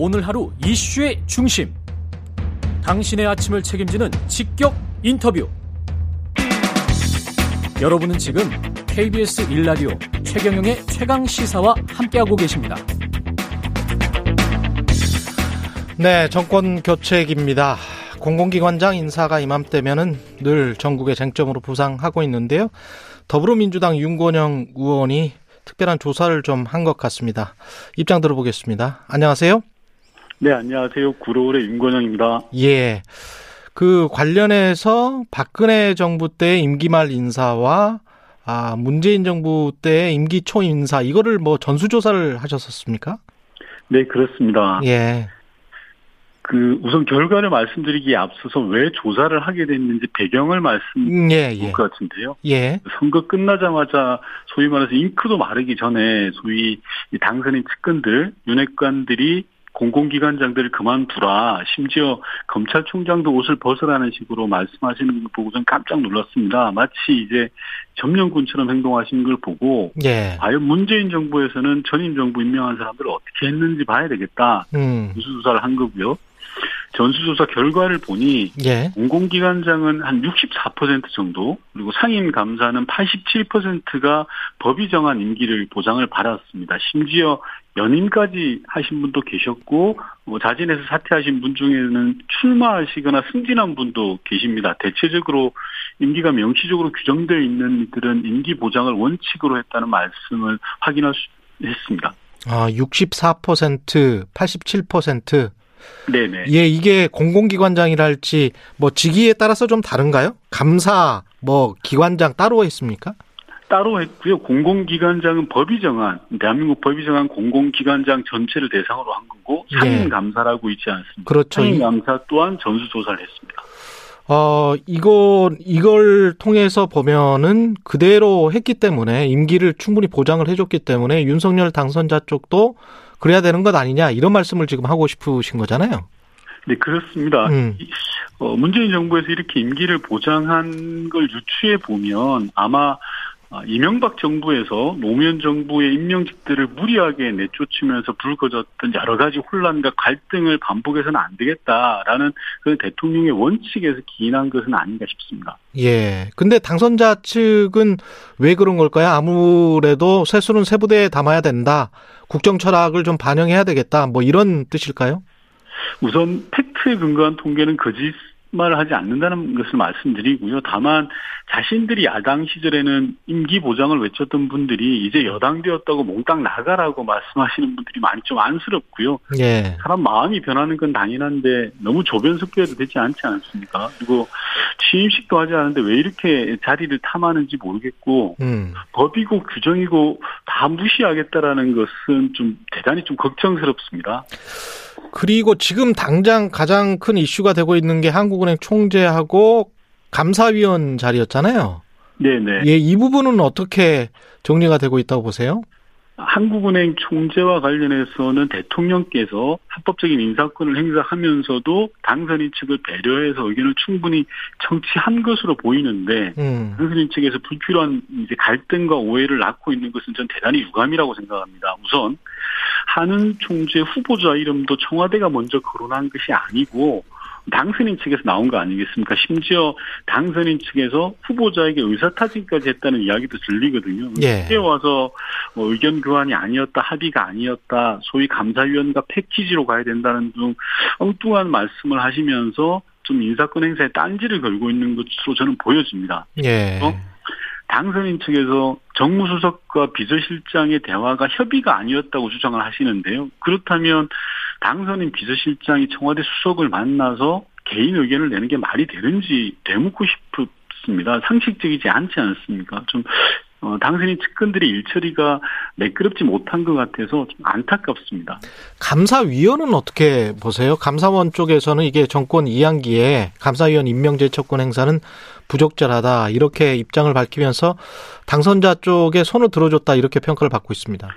오늘 하루 이슈의 중심. 당신의 아침을 책임지는 직격 인터뷰. 여러분은 지금 KBS 일라디오 최경영의 최강 시사와 함께하고 계십니다. 네, 정권 교체기입니다. 공공기관장 인사가 이맘때면은 늘 전국의 쟁점으로 부상하고 있는데요. 더불어민주당 윤건영 의원이 특별한 조사를 좀 한 것 같습니다. 입장 들어보겠습니다. 안녕하세요. 네, 안녕하세요. 구로울의 윤건영입니다. 예. 그 관련해서 박근혜 정부 때 임기 말 인사와 아, 문재인 정부 때 임기 초 인사 이거를 뭐 전수조사를 하셨었습니까? 네, 그렇습니다. 예. 그 우선 결과를 말씀드리기에 앞서서 왜 조사를 하게 됐는지 배경을 말씀드릴 음, 예, 예. 것 같은데요. 예. 선거 끝나자마자 소위 말해서 잉크도 마르기 전에 소위 이 당선인 측근들, 윤핵관들이 공공기관장들을 그만두라. 심지어 검찰총장도 옷을 벗으라는 식으로 말씀하시는 걸 보고 전 깜짝 놀랐습니다. 마치 이제 점령군처럼 행동하시는 걸 보고 예. 과연 문재인 정부에서는 전임 정부 임명한 사람들을 어떻게 했는지 봐야 되겠다. 음. 전수조사를 한 거고요. 전수조사 결과를 보니 예. 공공기관장은 한 64% 정도 그리고 상임 감사는 87%가 법이 정한 임기를 보장을 받았습니다. 심지어 연임까지 하신 분도 계셨고 뭐 자진해서 사퇴하신 분 중에는 출마하시거나 승진한 분도 계십니다. 대체적으로 임기가 명시적으로 규정되어 있는 이들은 임기 보장을 원칙으로 했다는 말씀을 확인할 수 했습니다. 아, 64%, 87%. 네네. 예, 이게 공공기관장이랄지 뭐 직위에 따라서 좀 다른가요? 감사 뭐 기관장 따로 있습니까? 따로 했고요. 공공기관장은 법이 정한 대한민국 법이 정한 공공기관장 전체를 대상으로 한 거고 예. 상임 감사라고 있지 않습니다. 그렇죠. 상임 감사 또한 전수 조사를 했습니다. 어, 이거, 이걸 통해서 보면은 그대로 했기 때문에 임기를 충분히 보장을 해줬기 때문에 윤석열 당선자 쪽도 그래야 되는 것 아니냐 이런 말씀을 지금 하고 싶으신 거잖아요. 네, 그렇습니다. 음. 이- 어, 문재인 정부에서 이렇게 임기를 보장한 걸 유추해 보면 아마 아, 이명박 정부에서 노무현 정부의 임명직들을 무리하게 내쫓으면서 불거졌던 여러 가지 혼란과 갈등을 반복해서는 안 되겠다라는 그 대통령의 원칙에서 기인한 것은 아닌가 싶습니다. 예. 근데 당선자 측은 왜 그런 걸까요? 아무래도 세수는 세부대에 담아야 된다. 국정 철학을 좀 반영해야 되겠다. 뭐 이런 뜻일까요? 우선 팩트에 근거한 통계는 거짓 말을 하지 않는다는 것을 말씀드리고요. 다만 자신들이 야당 시절에는 임기 보장을 외쳤던 분들이 이제 여당 되었다고 몽땅 나가라고 말씀하시는 분들이 많이 좀 안쓰럽고요. 예. 사람 마음이 변하는 건 당연한데 너무 조변석계도 되지 않지 않습니까? 그리고 취임식도 하지 않는데 왜 이렇게 자리를 탐하는지 모르겠고 음. 법이고 규정이고 다 무시하겠다라는 것은 좀 대단히 좀 걱정스럽습니다. 그리고 지금 당장 가장 큰 이슈가 되고 있는 게 한국은행 총재하고 감사위원 자리였잖아요. 네네. 예, 이 부분은 어떻게 정리가 되고 있다고 보세요? 한국은행 총재와 관련해서는 대통령께서 합법적인 인사권을 행사하면서도 당선인 측을 배려해서 의견을 충분히 청취한 것으로 보이는데 음. 당선인 측에서 불필요한 이제 갈등과 오해를 낳고 있는 것은 전 대단히 유감이라고 생각합니다. 우선 한은 총재 후보자 이름도 청와대가 먼저 거론한 것이 아니고 당선인 측에서 나온 거 아니겠습니까? 심지어 당선인 측에서 후보자에게 의사타진까지 했다는 이야기도 들리거든요. 예. 이제 와서 뭐 의견 교환이 아니었다, 합의가 아니었다, 소위 감사위원과 패키지로 가야 된다는 등 엉뚱한 말씀을 하시면서 좀 인사권 행사에 딴지를 걸고 있는 것으로 저는 보여집니다. 예. 어? 당선인 측에서 정무수석과 비서실장의 대화가 협의가 아니었다고 주장을 하시는데요. 그렇다면 당선인 비서실장이 청와대 수석을 만나서 개인 의견을 내는 게 말이 되는지 되묻고 싶습니다. 상식적이지 않지 않습니까? 좀 어, 당선인 측근들의 일처리가 매끄럽지 못한 것 같아서 좀 안타깝습니다. 감사위원은 어떻게 보세요? 감사원 쪽에서는 이게 정권 2학기에 감사위원 임명제척권 행사는 부적절하다 이렇게 입장을 밝히면서 당선자 쪽에 손을 들어줬다 이렇게 평가를 받고 있습니다.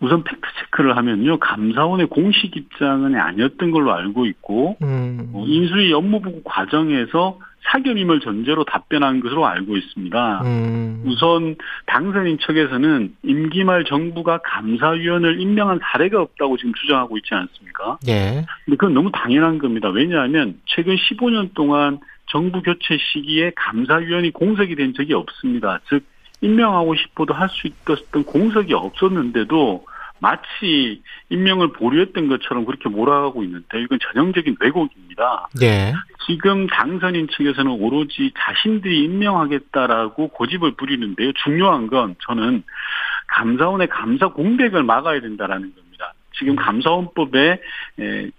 우선 팩트 체크를 하면요 감사원의 공식 입장은 아니었던 걸로 알고 있고 음. 어, 인수위 업무보고 과정에서 사견임을 전제로 답변한 것으로 알고 있습니다. 음. 우선 당선인 측에서는 임기 말 정부가 감사위원을 임명한 사례가 없다고 지금 주장하고 있지 않습니까? 예. 근데 그건 너무 당연한 겁니다. 왜냐하면 최근 15년 동안 정부 교체 시기에 감사위원이 공석이 된 적이 없습니다. 즉 임명하고 싶어도 할 수 있었던 공석이 없었는데도 마치 임명을 보류했던 것처럼 그렇게 몰아가고 있는데 이건 전형적인 왜곡입니다. 예. 지금 당선인 측에서는 오로지 자신들이 임명하겠다라고 고집을 부리는데요. 중요한 건 저는 감사원의 감사 공백을 막아야 된다라는 겁니다. 지금 감사원법에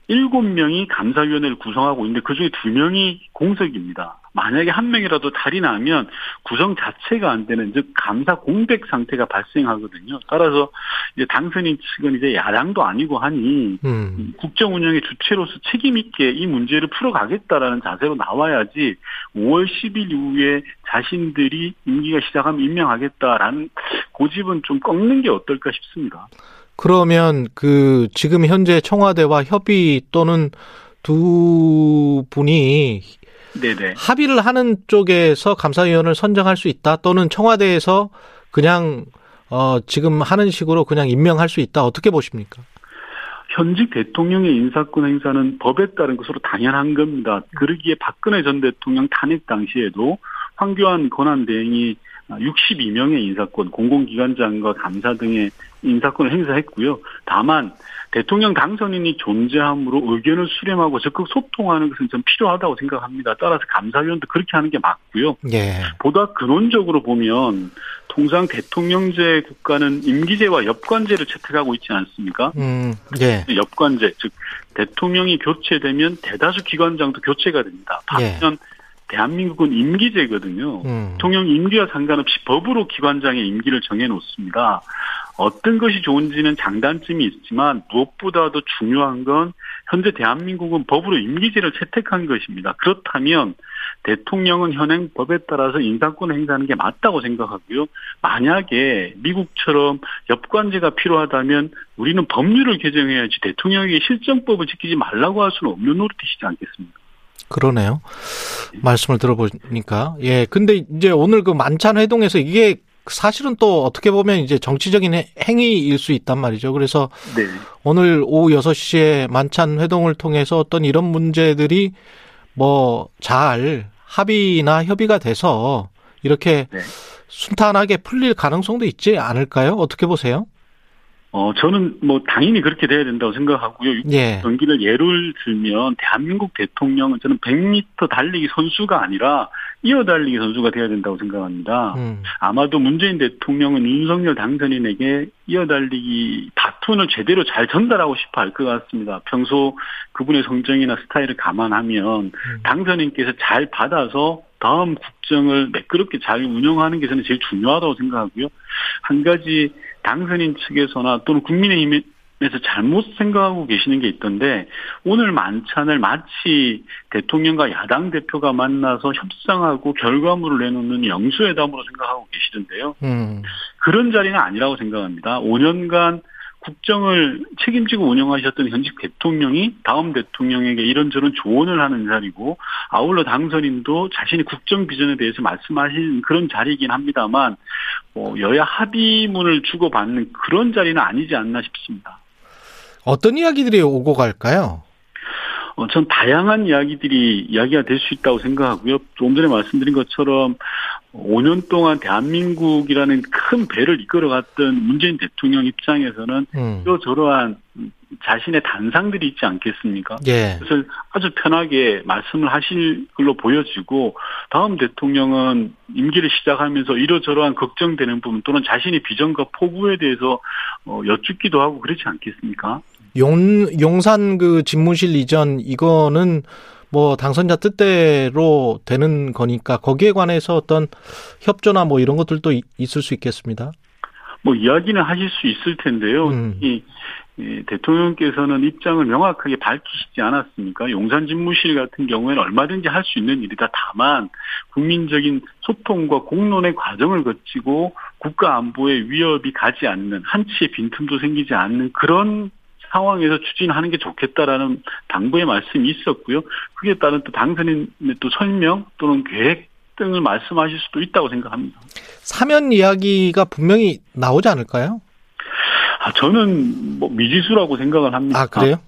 7명이 감사위원회를 구성하고 있는데 그중에 2명이 공석입니다. 만약에 한 명이라도 달이 나면 구성 자체가 안 되는 즉 감사 공백 상태가 발생하거든요. 따라서 이제 당선인 측은 이제 야당도 아니고 하니 음. 국정 운영의 주체로서 책임 있게 이 문제를 풀어가겠다라는 자세로 나와야지 5월 10일 이후에 자신들이 임기가 시작하면 임명하겠다라는 고집은 좀 꺾는 게 어떨까 싶습니다. 그러면 그 지금 현재 청와대와 협의 또는 두 분이 네네. 합의를 하는 쪽에서 감사위원을 선정할 수 있다 또는 청와대에서 그냥 어 지금 하는 식으로 그냥 임명할 수 있다 어떻게 보십니까? 현직 대통령의 인사권 행사는 법에 따른 것으로 당연한 겁니다. 그러기에 박근혜 전 대통령 탄핵 당시에도 황교안 권한대행이 62명의 인사권, 공공기관장과 감사 등의 인사권을 행사했고요. 다만 대통령 당선인이 존재함으로 의견을 수렴하고 적극 소통하는 것은 좀 필요하다고 생각합니다. 따라서 감사위원도 그렇게 하는 게 맞고요. 예. 보다 근원적으로 보면 통상 대통령제 국가는 임기제와 엽관제를 채택하고 있지 않습니까? 음, 예. 엽관제, 즉 대통령이 교체되면 대다수 기관장도 교체가 됩니다. 반면 예. 대한민국은 임기제거든요. 음. 대통령 임기와 상관없이 법으로 기관장의 임기를 정해놓습니다. 어떤 것이 좋은지는 장단점이 있지만 무엇보다도 중요한 건 현재 대한민국은 법으로 임기제를 채택한 것입니다. 그렇다면 대통령은 현행 법에 따라서 인사권 행사하는 게 맞다고 생각하고요. 만약에 미국처럼 엽관제가 필요하다면 우리는 법률을 개정해야지 대통령에게 실정법을 지키지 말라고 할 수는 없는 노릇이시지 않겠습니까? 그러네요. 말씀을 들어보니까. 예. 근데 이제 오늘 그 만찬 회동에서 이게 사실은 또 어떻게 보면 이제 정치적인 행위일 수 있단 말이죠. 그래서 네. 오늘 오후 6시에 만찬 회동을 통해서 어떤 이런 문제들이 뭐 잘 합의나 협의가 돼서 이렇게 네. 순탄하게 풀릴 가능성도 있지 않을까요? 어떻게 보세요? 어, 저는 뭐 당연히 그렇게 돼야 된다고 생각하고요. 예. 경기를 예를 들면 대한민국 대통령은 저는 100m 달리기 선수가 아니라 이어 달리기 선수가 돼야 된다고 생각합니다. 음. 아마도 문재인 대통령은 윤석열 당선인에게 이어 달리기 바톤을 제대로 잘 전달하고 싶어 할 것 같습니다. 평소 그분의 성정이나 스타일을 감안하면 음. 당선인께서 잘 받아서 다음 국정을 매끄럽게 잘 운영하는 게 저는 제일 중요하다고 생각하고요. 한 가지 당선인 측에서나 또는 국민의힘에서 잘못 생각하고 계시는 게 있던데 오늘 만찬을 마치 대통령과 야당 대표가 만나서 협상하고 결과물을 내놓는 영수회담으로 생각하고 계시던데요. 음. 그런 자리는 아니라고 생각합니다. 5년간 국정을 책임지고 운영하셨던 현직 대통령이 다음 대통령에게 이런저런 조언을 하는 자리고 아울러 당선인도 자신의 국정 비전에 대해서 말씀하신 그런 자리이긴 합니다만 뭐 여야 합의문을 주고받는 그런 자리는 아니지 않나 싶습니다. 어떤 이야기들이 오고 갈까요? 어, 전 다양한 이야기들이 이야기가 될 수 있다고 생각하고요. 조금 전에 말씀드린 것처럼 5년 동안 대한민국이라는 큰 배를 이끌어갔던 문재인 대통령 입장에서는 음. 이러저러한 자신의 단상들이 있지 않겠습니까? 예. 그래서 아주 편하게 말씀을 하실 걸로 보여지고 다음 대통령은 임기를 시작하면서 이러저러한 걱정되는 부분 또는 자신의 비전과 포부에 대해서 어, 여쭙기도 하고 그렇지 않겠습니까? 용, 용산 그 집무실 이전 이거는 뭐 당선자 뜻대로 되는 거니까 거기에 관해서 어떤 협조나 뭐 이런 것들도 이- 있을 수 있겠습니다. 뭐 이야기는 하실 수 있을 텐데요. 음. 이, 이 대통령께서는 입장을 명확하게 밝히시지 않았습니까? 용산 집무실 같은 경우에는 얼마든지 할 수 있는 일이다. 다만 국민적인 소통과 공론의 과정을 거치고 국가 안보에 위협이 가지 않는 한치의 빈틈도 생기지 않는 그런 상황에서 추진하는 게 좋겠다라는 당부의 말씀이 있었고요. 그에 따른 또 당선인의 또 설명 또는 계획 등을 말씀하실 수도 있다고 생각합니다. 사면 이야기가 분명히 나오지 않을까요? 아, 저는 뭐 미지수라고 생각을 합니다. 아, 그래요?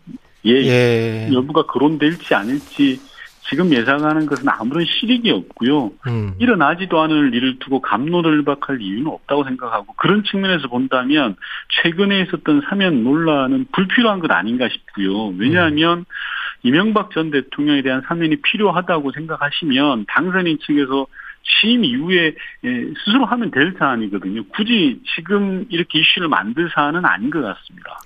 예, 예. 여부가 거론될지 않을지 지금 예상하는 것은 아무런 실익이 없고요. 음. 일어나지도 않을 일을 두고 감론을박할 이유는 없다고 생각하고 그런 측면에서 본다면 최근에 있었던 사면 논란은 불필요한 것 아닌가 싶고요. 왜냐하면 이명박 전 대통령에 대한 사면이 필요하다고 생각하시면 당선인 측에서 취임 이후에 예, 스스로 하면 될 사안이거든요. 굳이 지금 이렇게 이슈를 만들 사안은 아닌 것 같습니다.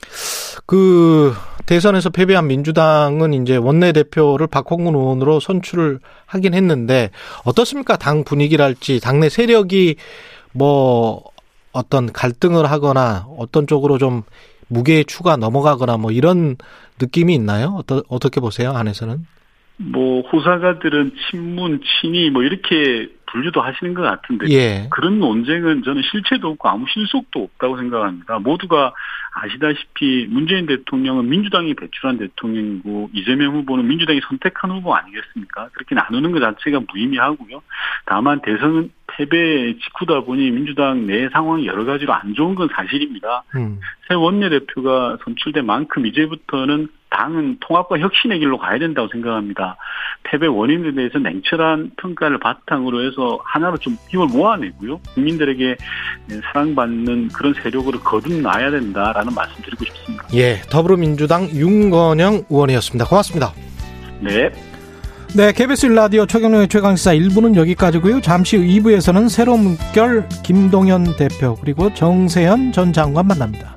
그 대선에서 패배한 민주당은 이제 원내대표를 박홍근 의원으로 선출을 하긴 했는데 어떻습니까? 당 분위기랄지 당내 세력이 뭐 어떤 갈등을 하거나 어떤 쪽으로 좀 무게의 추가 넘어가거나 뭐 이런 느낌이 있나요? 어떠, 어떻게 보세요? 안에서는? 뭐 호사가들은 친문, 친이 뭐 이렇게 분류도 하시는 것 같은데 예. 그런 논쟁은 저는 실체도 없고 아무 실속도 없다고 생각합니다. 모두가 아시다시피 문재인 대통령은 민주당이 배출한 대통령이고 이재명 후보는 민주당이 선택한 후보 아니겠습니까? 그렇게 나누는 것 자체가 무의미하고요. 다만 대선 패배 직후다 보니 민주당 내 상황이 여러 가지로 안 좋은 건 사실입니다. 음. 새 원내대표가 선출된 만큼 이제부터는 당은 통합과 혁신의 길로 가야 된다고 생각합니다. 패배 원인에 대해서 냉철한 평가를 바탕으로 해서 하나로 좀 힘을 모아내고요. 국민들에게 사랑받는 그런 세력으로 거듭나야 된 다라는 말씀 드리고 싶습니다. 예. 더불어민주당 윤건영 의원이었습니다. 고맙습니다. 네. 네, KBS 라디오 최경영의 최강시사 1부는 여기까지고요. 잠시 후 2부에서는 새로운 물결 김동연 대표 그리고 정세현 전 장관 만납니다.